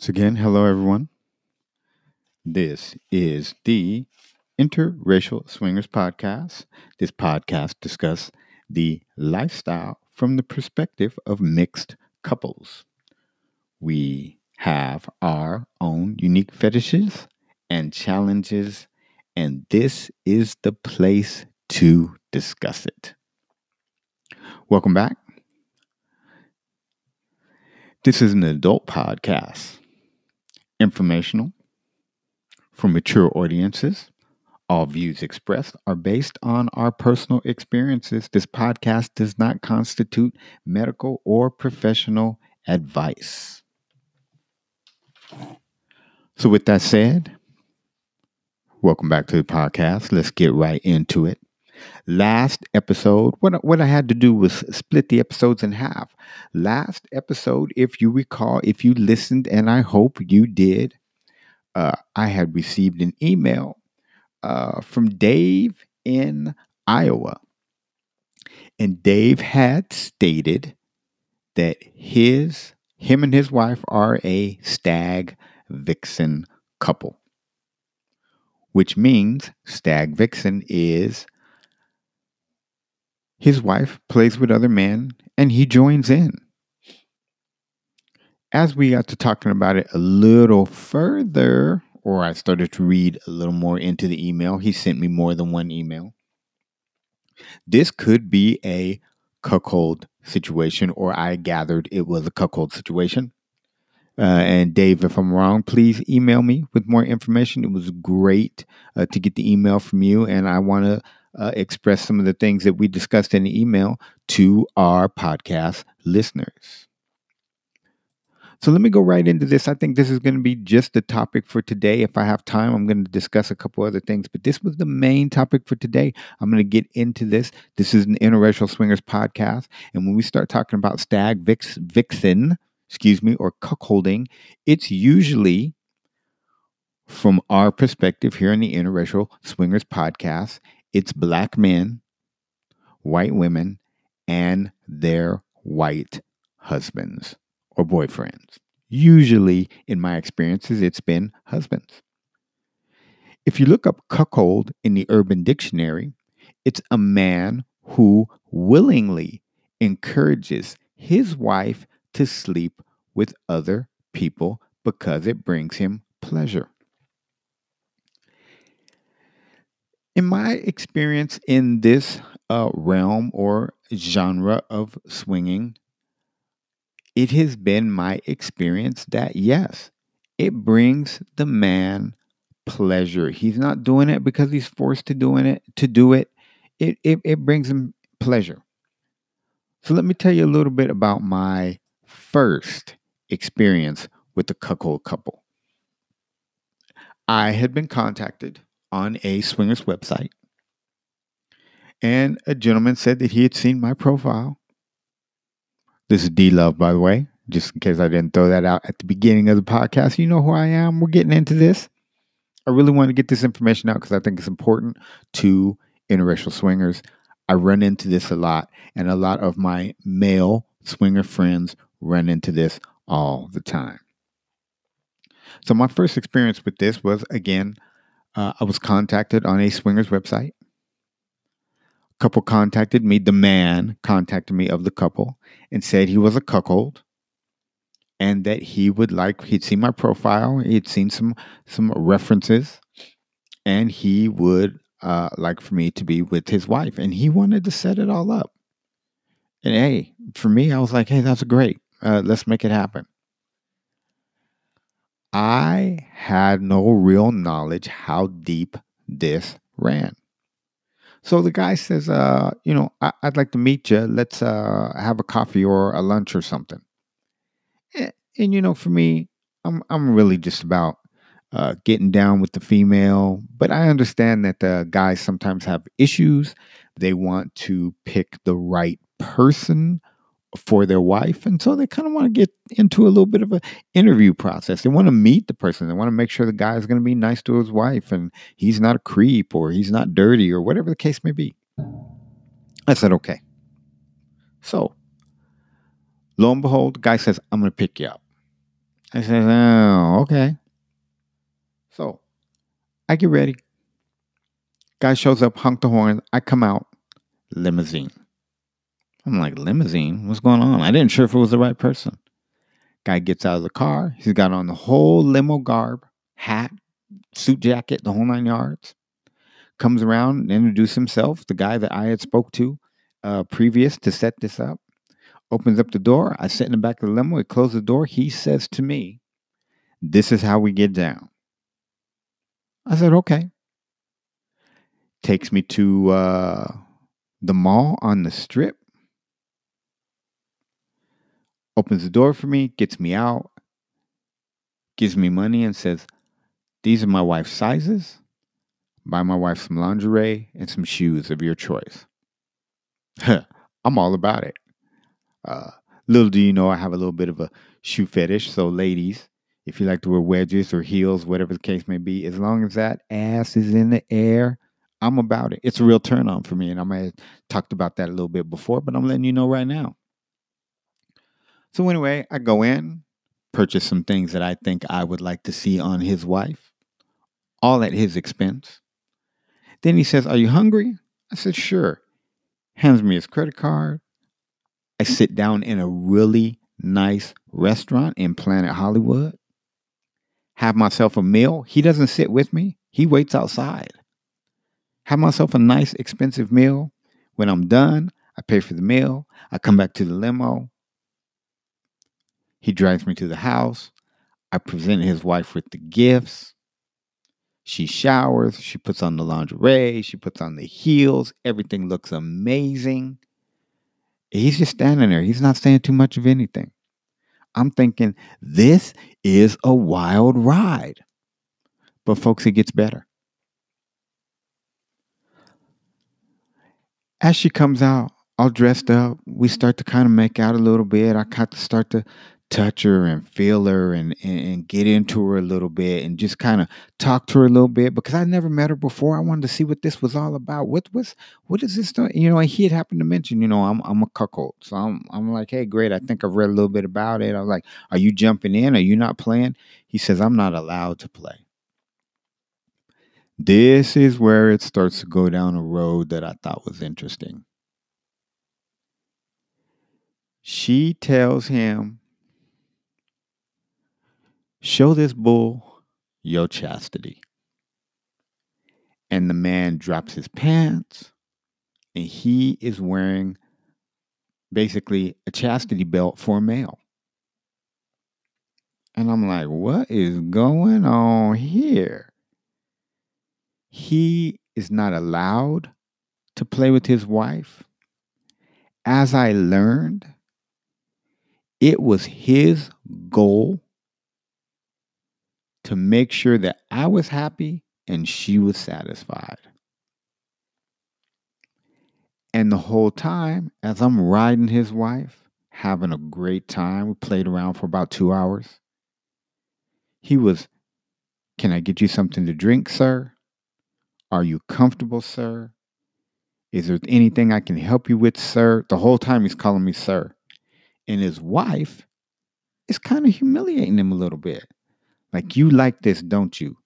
Once again, hello everyone. This is the Interracial Swingers Podcast. This podcast discusses the lifestyle from the perspective of mixed couples. We have our own unique fetishes and challenges, and this is the place to discuss it. Welcome back. This is an adult podcast, informational for mature audiences. All views expressed are based on our personal experiences. This podcast does not constitute medical or professional advice. So, with that said, welcome back to the podcast. Let's get right into it last episode what, what i had to do was split the episodes in half. Last episode if you recall if you listened and i hope you did uh, i had received an email uh, from dave in iowa. And dave had stated that his him and his wife are a stag vixen couple which means stag vixen is his wife plays with other men and he joins in. As we got to talking about it a little further, or I started to read a little more into the email, he sent me more than one email. This could be a cuckold situation, or I gathered it was a cuckold situation. Uh, and Dave, if I'm wrong, please email me with more information. It was great uh, to get the email from you, and I want to uh, express some of the things that we discussed in the email to our podcast listeners. So let me go right into this. I think this is going to be just the topic for today. If I have time, I'm going to discuss a couple other things, but this was the main topic for today. I'm going to get into this. This is an interracial swingers podcast, and when we start talking about stag vix, vixen, excuse me, or cuckolding, it's usually from our perspective here in the interracial swingers podcast it's black men, white women, and their white husbands or boyfriends. Usually, in my experiences, it's been husbands. If you look up cuckold in the Urban Dictionary, it's a man who willingly encourages his wife to sleep with other people because it brings him pleasure. In my experience in this uh, realm or genre of swinging, it has been my experience that yes, it brings the man pleasure. He's not doing it because he's forced to doing it to do it. It it, it brings him pleasure. So let me tell you a little bit about my first experience with the cuckold couple. I had been contacted on a swingers website. And a gentleman said that he had seen my profile. This is D Love, by the way, just in case I didn't throw that out at the beginning of the podcast. You know who I am. We're getting into this. I really want to get this information out because I think it's important to interracial swingers. I run into this a lot, and a lot of my male swinger friends run into this all the time. So, my first experience with this was again uh, I was contacted on a swingers website. A couple contacted me. The man contacted me of the couple and said he was a cuckold and that he would like he'd seen my profile he'd seen some some references and he would uh, like for me to be with his wife and he wanted to set it all up and hey for me i was like hey that's great uh, let's make it happen I had no real knowledge how deep this ran. So the guy says, uh, you know, I- would like to meet you. Let's uh, have a coffee or a lunch or something. And, and, you know, for me, I'm I'm really just about uh, getting down with the female, but I understand that the guys sometimes have issues. They want to pick the right person for their wife and so they kind of want to get into a little bit of an interview process they want to meet the person they want to make sure the guy is going to be nice to his wife and he's not a creep or he's not dirty or whatever the case may be i said okay so lo and behold the guy says i'm going to pick you up I says oh, okay. So I get ready. Guy shows up, honk the horn. I come out, limousine. I'm like, limousine? What's going on? I didn't sure if it was the right person. Guy gets out of the car. He's got on the whole limo garb, hat, suit jacket, the whole nine yards. Comes around and introduces himself, the guy that I had spoke to uh, previous to set this up. Opens up the door. I sit in the back of the limo. He closes the door. He says to me, This is how we get down. I said, Okay. Takes me to uh, the mall on the strip. Opens the door for me, gets me out, gives me money, and says, These are my wife's sizes. Buy my wife some lingerie and some shoes of your choice. I'm all about it. Uh, little do you know, I have a little bit of a shoe fetish. So, ladies, if you like to wear wedges or heels, whatever the case may be, as long as that ass is in the air, I'm about it. It's a real turn on for me. And I might have talked about that a little bit before, but I'm letting you know right now. So, anyway, I go in, purchase some things that I think I would like to see on his wife, all at his expense. Then he says, Are you hungry? I said, Sure. Hands me his credit card. I sit down in a really nice restaurant in Planet Hollywood, have myself a meal. He doesn't sit with me, he waits outside. Have myself a nice, expensive meal. When I'm done, I pay for the meal. I come back to the limo. He drives me to the house. I present his wife with the gifts. She showers. She puts on the lingerie. She puts on the heels. Everything looks amazing. He's just standing there. He's not saying too much of anything. I'm thinking, this is a wild ride. But, folks, it gets better. As she comes out, all dressed up, we start to kind of make out a little bit. I kind of start to touch her and feel her and, and, and get into her a little bit and just kind of talk to her a little bit because I never met her before. I wanted to see what this was all about. What was what is this? You know, he had happened to mention, you know, I'm I'm a cuckold. So I'm I'm like, hey, great. I think I've read a little bit about it. I was like, are you jumping in? Are you not playing? He says, I'm not allowed to play. This is where it starts to go down a road that I thought was interesting. She tells him Show this bull your chastity. And the man drops his pants and he is wearing basically a chastity belt for a male. And I'm like, what is going on here? He is not allowed to play with his wife. As I learned, it was his goal to make sure that I was happy and she was satisfied. And the whole time, as I'm riding his wife, having a great time, we played around for about two hours. He was, Can I get you something to drink, sir? Are you comfortable, sir? Is there anything I can help you with, sir? The whole time he's calling me sir. And his wife is kind of humiliating him a little bit. Like you like this, don't you?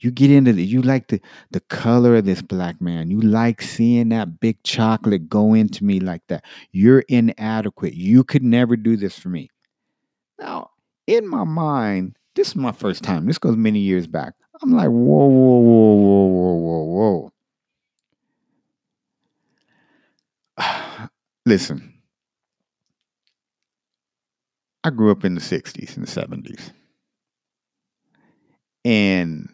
You get into the you like the the color of this black man. You like seeing that big chocolate go into me like that. You're inadequate. You could never do this for me. Now, in my mind, this is my first time. This goes many years back. I'm like, whoa, whoa, whoa, whoa, whoa, whoa, whoa. Listen, I grew up in the 60s and the 70s. And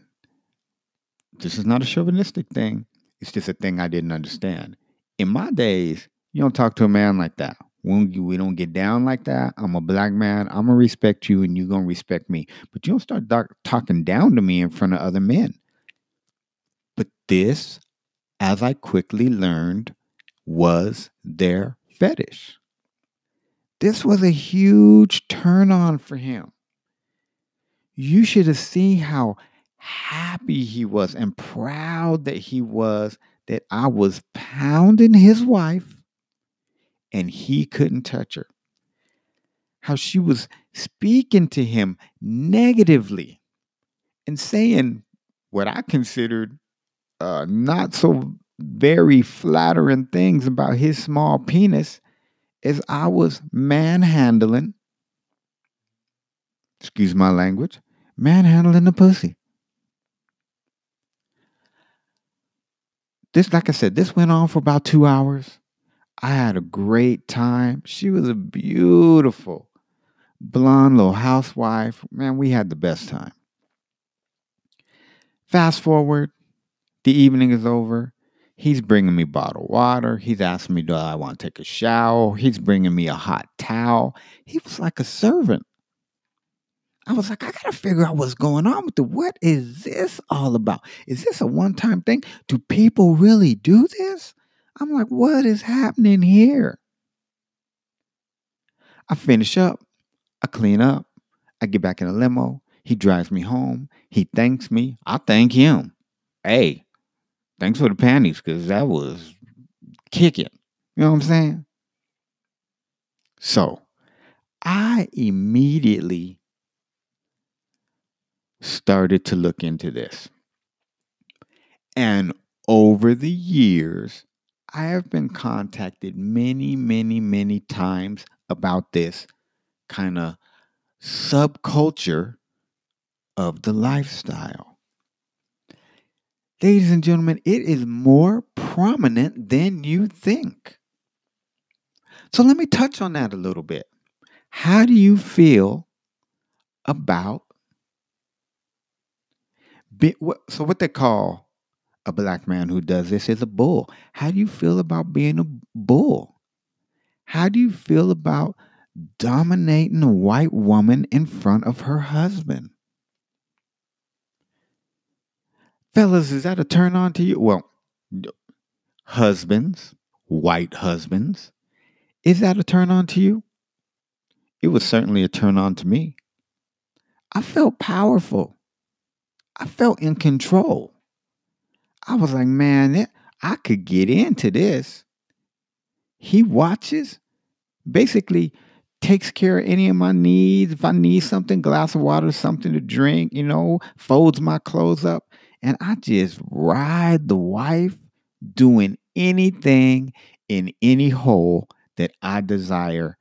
this is not a chauvinistic thing. It's just a thing I didn't understand. In my days, you don't talk to a man like that. We don't get down like that, I'm a black man. I'm gonna respect you, and you're gonna respect me. But you don't start doc- talking down to me in front of other men. But this, as I quickly learned, was their fetish. This was a huge turn on for him you should have seen how happy he was and proud that he was that I was pounding his wife and he couldn't touch her. how she was speaking to him negatively and saying what I considered uh, not so very flattering things about his small penis as I was manhandling, excuse my language, manhandling the pussy. This, like I said, this went on for about two hours. I had a great time. She was a beautiful, blonde little housewife. Man, we had the best time. Fast forward, the evening is over. He's bringing me bottled water. He's asking me, Do I want to take a shower? He's bringing me a hot towel. He was like a servant. I was like, I got to figure out what's going on with the what is this all about? Is this a one time thing? Do people really do this? I'm like, what is happening here? I finish up. I clean up. I get back in a limo. He drives me home. He thanks me. I thank him. Hey, thanks for the panties because that was kicking. You know what I'm saying? So I immediately started to look into this. And over the years, I have been contacted many, many, many times about this kind of subculture of the lifestyle. Ladies and gentlemen, it is more prominent than you think. So let me touch on that a little bit. How do you feel about so what they call a black man who does this is a bull. How do you feel about being a bull? How do you feel about dominating a white woman in front of her husband? Fellas, is that a turn on to you? Well, husbands, white husbands, is that a turn on to you? It was certainly a turn on to me. I felt powerful. I felt in control. I was like, man, I could get into this. He watches, basically takes care of any of my needs. If I need something, glass of water, something to drink, you know, folds my clothes up. And I just ride the wife doing anything in any hole that I desire.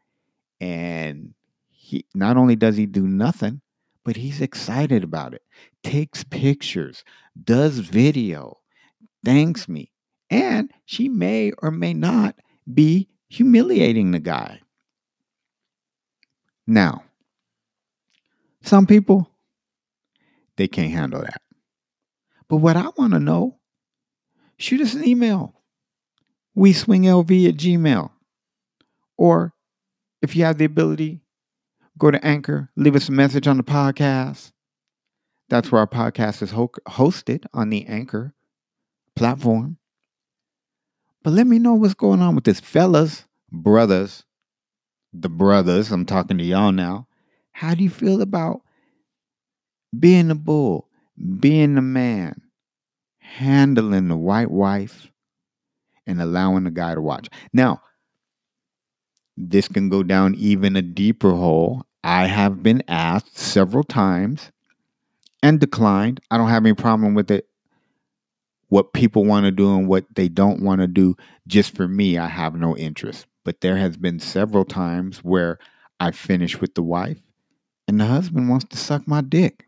And he not only does he do nothing, but he's excited about it. Takes pictures, does video, thanks me. And she may or may not be humiliating the guy. Now, some people, they can't handle that. But what I want to know, shoot us an email. We swing LV at Gmail. Or if you have the ability, go to Anchor, leave us a message on the podcast. That's where our podcast is ho- hosted on the Anchor platform. But let me know what's going on with this, fellas, brothers, the brothers. I'm talking to y'all now. How do you feel about being a bull, being a man, handling the white wife, and allowing the guy to watch? Now, this can go down even a deeper hole. I have been asked several times and declined. I don't have any problem with it what people want to do and what they don't want to do. Just for me, I have no interest. But there has been several times where I finish with the wife and the husband wants to suck my dick.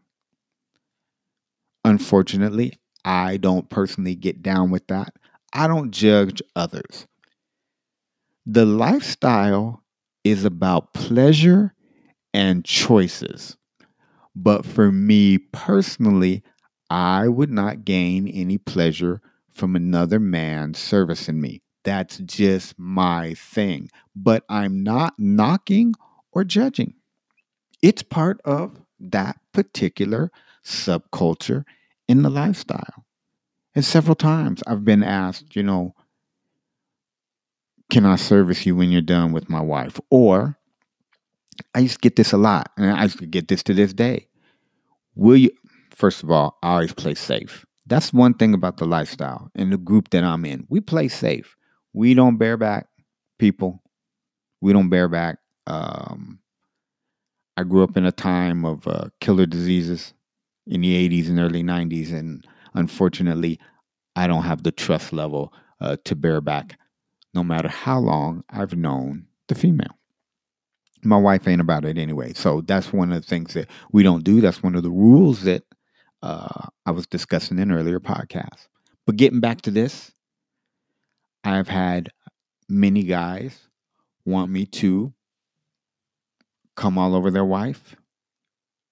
Unfortunately, I don't personally get down with that. I don't judge others. The lifestyle is about pleasure and choices. But for me personally, I would not gain any pleasure from another man servicing me. That's just my thing. But I'm not knocking or judging. It's part of that particular subculture in the lifestyle. And several times I've been asked, you know, can I service you when you're done with my wife? Or I used to get this a lot, and I used to get this to this day. Will you first of all, I always play safe. That's one thing about the lifestyle and the group that I'm in. We play safe. We don't bear back people. We don't bear back um, I grew up in a time of uh, killer diseases in the 80s and early 90s. And unfortunately, I don't have the trust level uh, to bear back, no matter how long I've known the female. My wife ain't about it anyway. So that's one of the things that we don't do. That's one of the rules that uh, I was discussing in earlier podcasts. But getting back to this, I've had many guys want me to come all over their wife,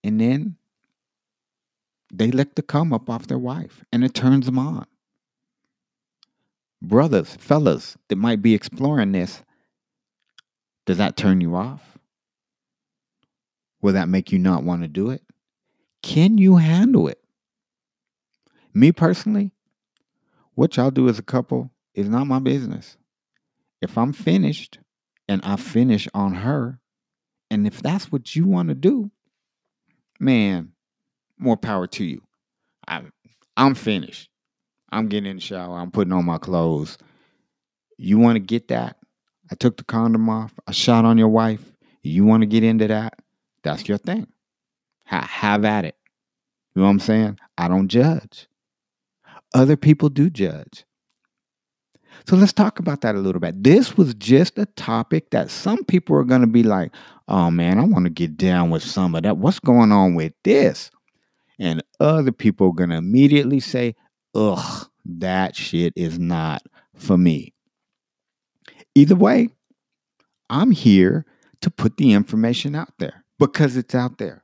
and then they lick the cum up off their wife, and it turns them on. Brothers, fellas that might be exploring this, does that turn you off? Will that make you not want to do it? Can you handle it? Me personally, what y'all do as a couple is not my business. If I'm finished and I finish on her, and if that's what you want to do, man, more power to you. I, I'm finished. I'm getting in the shower. I'm putting on my clothes. You want to get that? I took the condom off. I shot on your wife. You want to get into that? That's your thing. Ha- have at it. You know what I'm saying? I don't judge. Other people do judge. So let's talk about that a little bit. This was just a topic that some people are going to be like, oh man, I want to get down with some of that. What's going on with this? And other people are going to immediately say, ugh, that shit is not for me. Either way, I'm here to put the information out there because it's out there.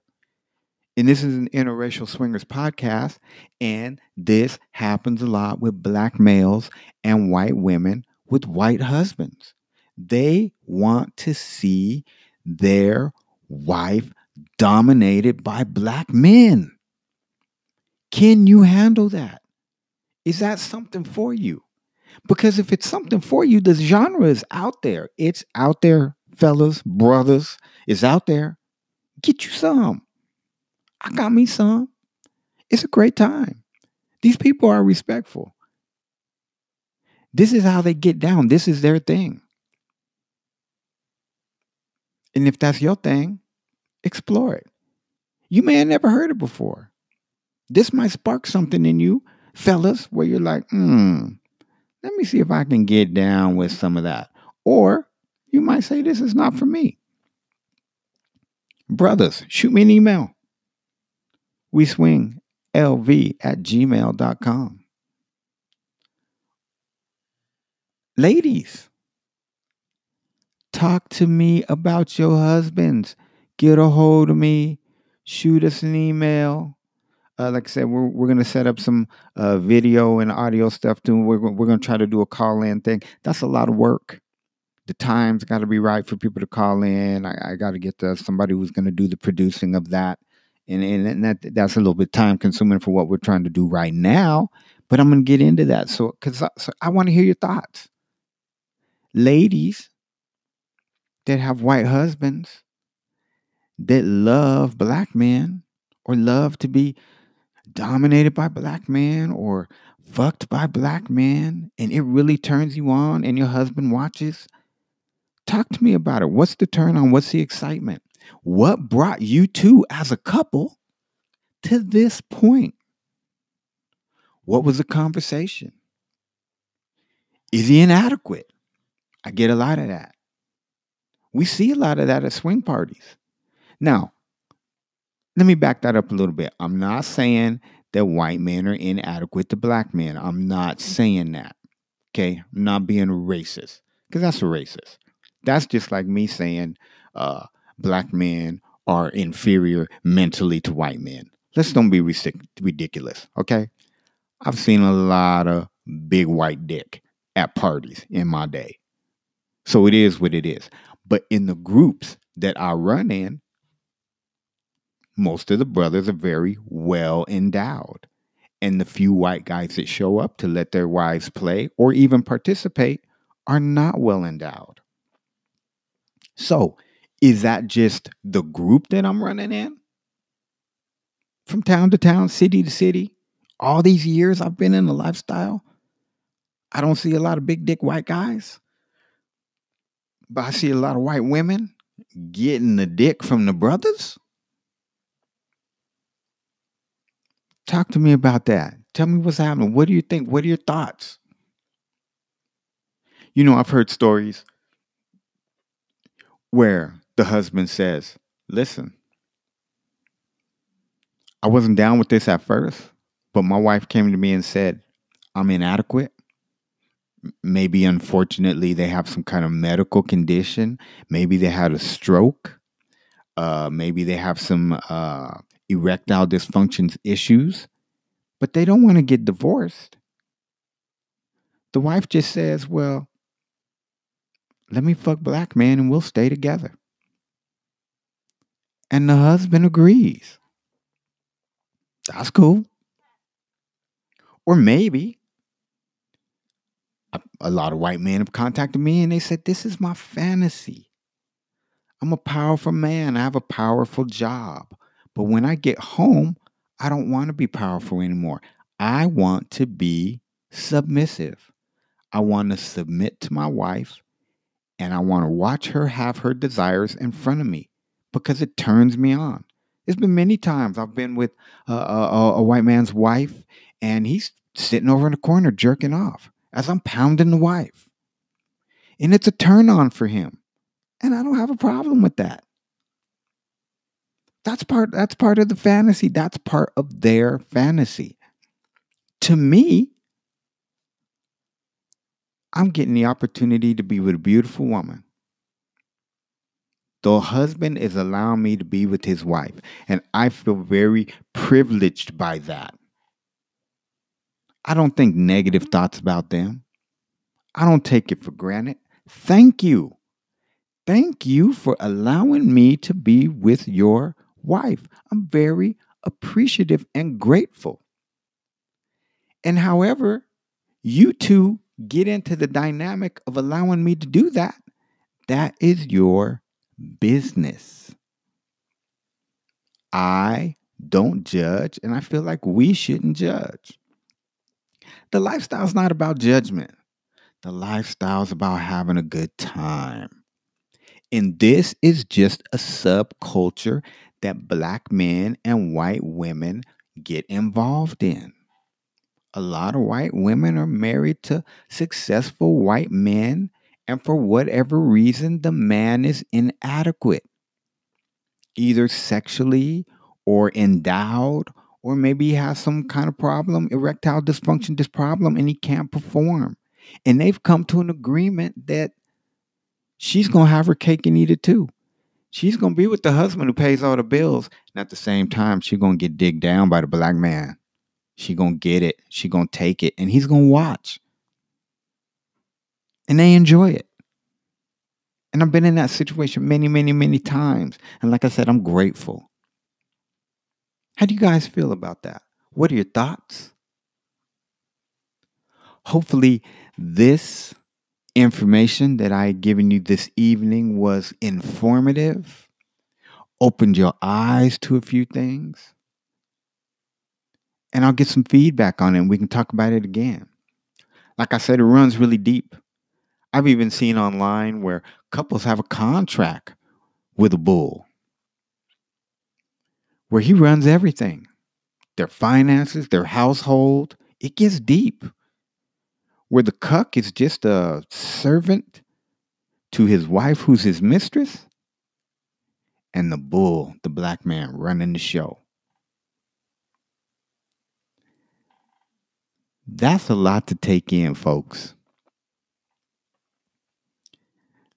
And this is an interracial swingers podcast. And this happens a lot with black males and white women with white husbands. They want to see their wife dominated by black men. Can you handle that? Is that something for you? Because if it's something for you, the genre is out there. It's out there, fellas, brothers. It's out there. Get you some. I got me some. It's a great time. These people are respectful. This is how they get down. This is their thing. And if that's your thing, explore it. You may have never heard it before. This might spark something in you, fellas, where you're like, hmm, let me see if I can get down with some of that. Or you might say, this is not for me. Brothers, shoot me an email we swing lv at gmail.com. Ladies, talk to me about your husbands. Get a hold of me. Shoot us an email. Uh, like I said, we're, we're going to set up some uh, video and audio stuff too. We're, we're going to try to do a call in thing. That's a lot of work. The time's got to be right for people to call in. I, I got to get to somebody who's going to do the producing of that and and that that's a little bit time consuming for what we're trying to do right now. But I'm gonna get into that. So because I, so I want to hear your thoughts, ladies that have white husbands that love black men or love to be dominated by black men or fucked by black men and it really turns you on and your husband watches talk to me about it what's the turn on what's the excitement what brought you two as a couple to this point? What was the conversation? Is he inadequate? I get a lot of that. We see a lot of that at swing parties. Now, let me back that up a little bit. I'm not saying that white men are inadequate to black men. I'm not saying that. Okay? I'm not being racist because that's racist. That's just like me saying uh, black men are inferior mentally to white men. Let's don't be ridiculous, okay? I've seen a lot of big white dick at parties in my day. So it is what it is. But in the groups that I run in, most of the brothers are very well endowed. And the few white guys that show up to let their wives play or even participate are not well endowed. So is that just the group that I'm running in? From town to town, city to city, all these years I've been in the lifestyle, I don't see a lot of big dick white guys, but I see a lot of white women getting the dick from the brothers? Talk to me about that. Tell me what's happening. What do you think? What are your thoughts? You know, I've heard stories where the husband says, Listen, I wasn't down with this at first, but my wife came to me and said, I'm inadequate. Maybe unfortunately they have some kind of medical condition. Maybe they had a stroke. Uh, maybe they have some uh, erectile dysfunction issues, but they don't want to get divorced. The wife just says, Well, let me fuck black man and we'll stay together. And the husband agrees. That's cool. Or maybe a, a, lot of white men have contacted me and they said, This is my fantasy. I'm a powerful man. I have a powerful job. But when I get home, I don't want to be powerful anymore. I want to be submissive. I want to submit to my wife and I want to watch her have her desires in front of me because it turns me on. There's been many times I've been with a, a, a white man's wife and he's sitting over in the corner jerking off as I'm pounding the wife. And it's a turn on for him. And I don't have a problem with that. That's part that's part of the fantasy. That's part of their fantasy. To me, I'm getting the opportunity to be with a beautiful woman. The husband is allowing me to be with his wife, and I feel very privileged by that. I don't think negative thoughts about them. I don't take it for granted. Thank you. Thank you for allowing me to be with your wife. I'm very appreciative and grateful. And however, you two get into the dynamic of allowing me to do that, that is your business. I don't judge, and I feel like we shouldn't judge. The lifestyle is not about judgment, the lifestyle is about having a good time. And this is just a subculture that black men and white women get involved in a lot of white women are married to successful white men, and for whatever reason, the man is inadequate, either sexually or endowed, or maybe he has some kind of problem, erectile dysfunction, this problem, and he can't perform. And they've come to an agreement that she's going to have her cake and eat it too. She's to be with the husband who pays all the bills. And at the same time, she's to get digged down by the black man. She gonna get it. She gonna take it, and he's gonna watch. And they enjoy it. And I've been in that situation many, many, many times. And like I said, I'm grateful. How do you guys feel about that? What are your thoughts? Hopefully, this information that I had given you this evening was informative, opened your eyes to a few things and I'll get some feedback on it and we can talk about it again. Like I said, it runs really deep. I've even seen online where couples have a contract with a bull where he runs everything their finances, their household. It gets deep. Where the cuck is just a servant to his wife, who's his mistress, and the bull, the black man, running the show. That's a lot to take in, folks.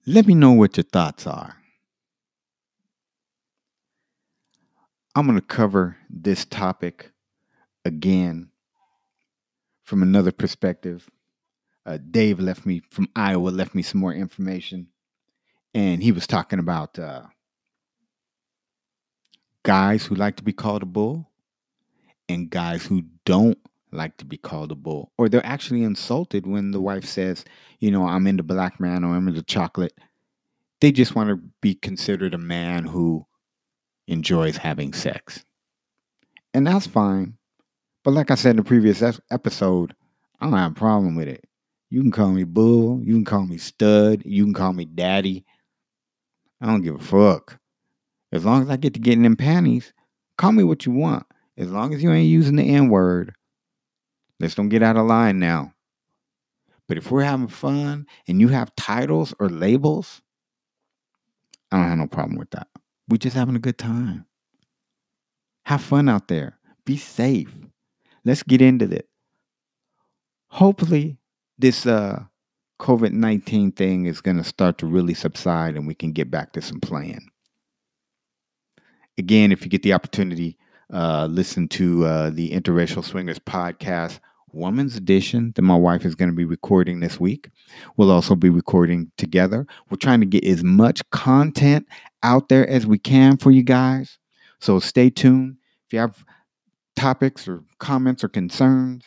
Let me know what your thoughts are. I'm going to cover this topic again from another perspective. Uh, Dave left me from Iowa, left me some more information, and he was talking about uh, guys who like to be called a bull and guys who don't like to be called a bull, or they're actually insulted when the wife says, you know, I'm into black man or I'm into chocolate. They just want to be considered a man who enjoys having sex. And that's fine. But like I said in the previous episode, I don't have a problem with it. You can call me bull, you can call me stud, you can call me daddy. I don't give a fuck. As long as I get to get in them panties, call me what you want. As long as you ain't using the N word, let's don't get out of line now. But if we're having fun and you have titles or labels, I don't have no problem with that. We're just having a good time. Have fun out there. Be safe. Let's get into it. Hopefully, this uh, COVID 19 thing is going to start to really subside and we can get back to some playing. Again, if you get the opportunity, uh, listen to uh, the Interracial Swingers podcast, Woman's Edition, that my wife is going to be recording this week. We'll also be recording together. We're trying to get as much content out there as we can for you guys. So stay tuned. If you have topics or comments or concerns,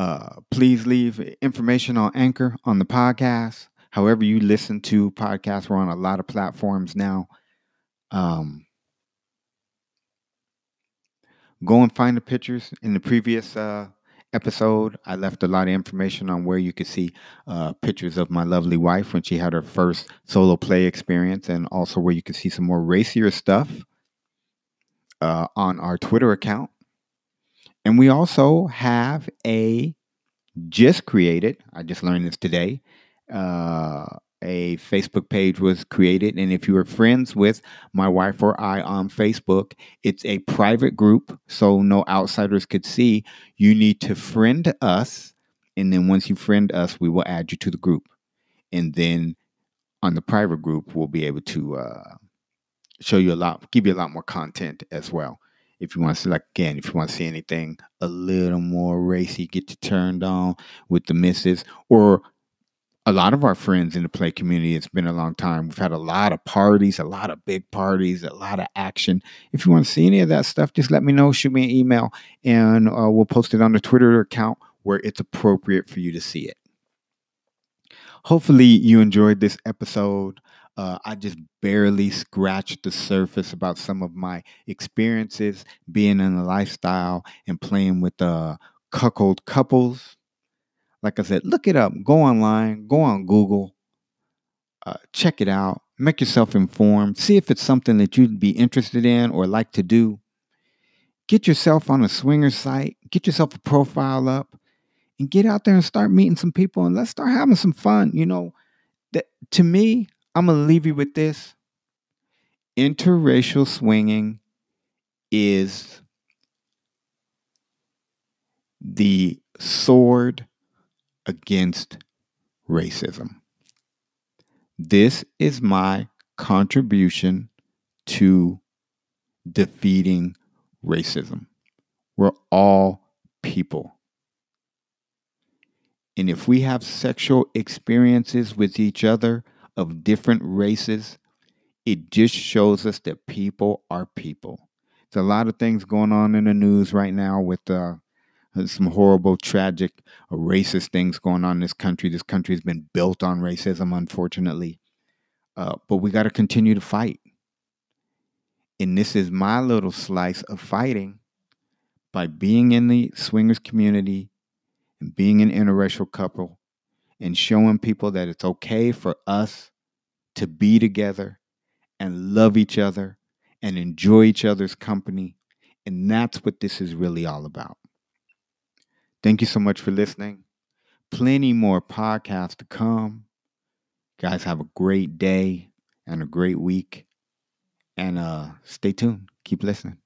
uh, please leave information on Anchor on the podcast. However, you listen to podcasts, we're on a lot of platforms now. Um, go and find the pictures in the previous uh, episode. I left a lot of information on where you could see uh, pictures of my lovely wife when she had her first solo play experience, and also where you could see some more racier stuff uh, on our Twitter account. And we also have a just created, I just learned this today, uh, a Facebook page was created. And if you are friends with my wife or I on Facebook, it's a private group. So no outsiders could see. You need to friend us. And then once you friend us, we will add you to the group. And then on the private group, we'll be able to uh, show you a lot, give you a lot more content as well. If you want to see, like again, if you want to see anything a little more racy, get you turned on with the misses, or a lot of our friends in the play community, it's been a long time. We've had a lot of parties, a lot of big parties, a lot of action. If you want to see any of that stuff, just let me know. Shoot me an email, and uh, we'll post it on the Twitter account where it's appropriate for you to see it. Hopefully, you enjoyed this episode. Uh, I just barely scratched the surface about some of my experiences being in the lifestyle and playing with uh, cuckold couples. Like I said, look it up. Go online, go on Google, uh, check it out, make yourself informed, see if it's something that you'd be interested in or like to do. Get yourself on a swinger site, get yourself a profile up, and get out there and start meeting some people and let's start having some fun. You know, that to me, I'm going to leave you with this. Interracial swinging is the sword against racism. This is my contribution to defeating racism. We're all people. And if we have sexual experiences with each other, of different races, it just shows us that people are people. There's a lot of things going on in the news right now with uh, some horrible, tragic, uh, racist things going on in this country. This country has been built on racism, unfortunately. Uh, but we got to continue to fight. And this is my little slice of fighting by being in the swingers community and being an interracial couple and showing people that it's okay for us to be together and love each other and enjoy each other's company. And that's what this is really all about. Thank you so much for listening. Plenty more podcasts to come. Guys, have a great day and a great week. And uh, stay tuned. Keep listening.